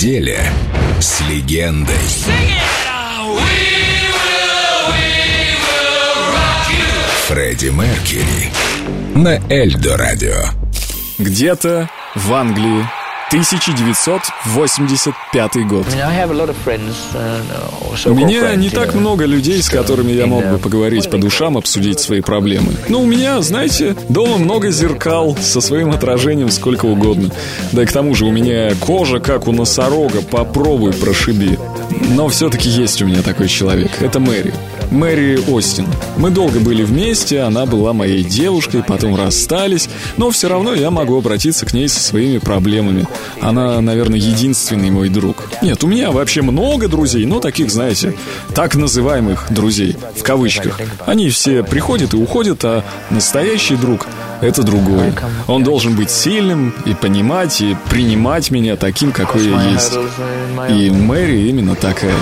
неделе с легендой. Фредди Меркьюри на Эльдо Радио. Где-то в Англии 1985 год. У меня не так много людей, с которыми я мог бы поговорить по душам, обсудить свои проблемы. Но у меня, знаете, дома много зеркал со своим отражением сколько угодно. Да и к тому же у меня кожа, как у носорога, попробуй прошиби. Но все-таки есть у меня такой человек. Это Мэри. Мэри Остин. Мы долго были вместе, она была моей девушкой, потом расстались, но все равно я могу обратиться к ней со своими проблемами. Она, наверное, единственный мой друг. Нет, у меня вообще много друзей, но таких, знаете, так называемых друзей, в кавычках. Они все приходят и уходят, а настоящий друг — это другой. Он должен быть сильным и понимать, и принимать меня таким, какой я есть. И Мэри именно такая.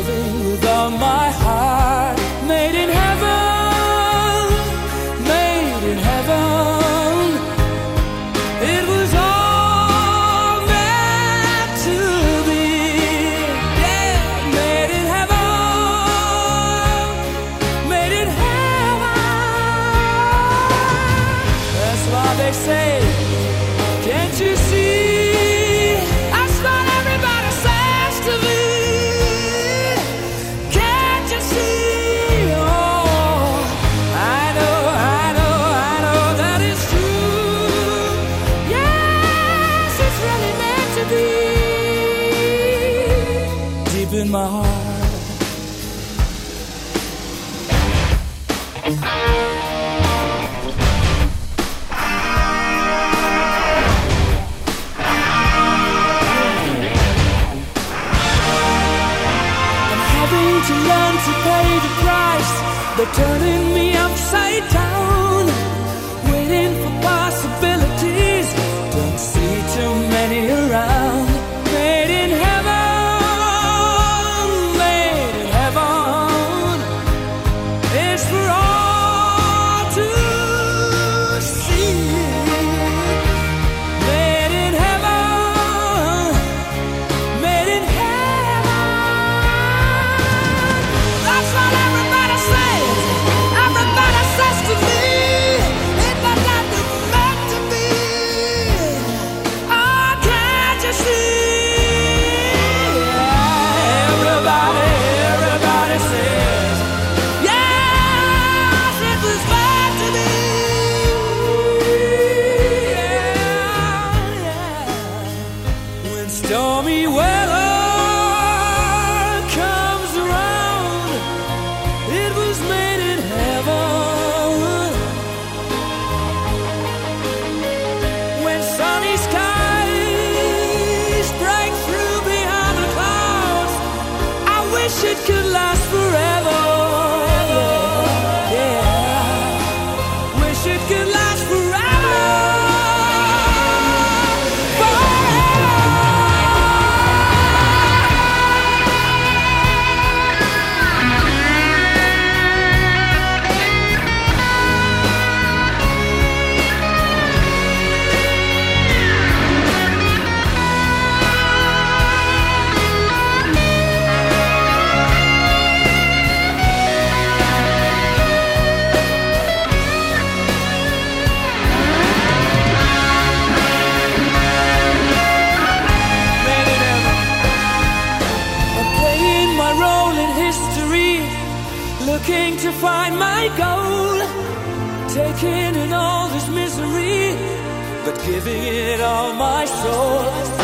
My heart, made in heaven, made in heaven. It was all meant to be, yeah, made in heaven, made in heaven. That's they say, can't you see? Learn to pay the price. They're turning me upside down, for all wish it could last looking to find my goal, taking in all this misery, but giving it all my soul.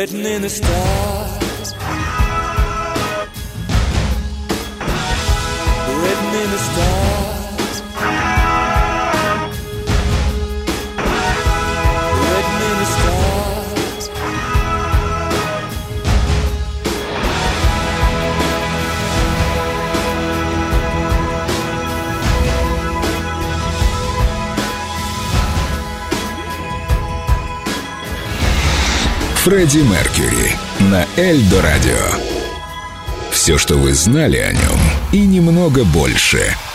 Written in the stars. Written in the stars. Фредди Меркьюри на Эльдо Радио. Все, что вы знали о нем, и немного больше –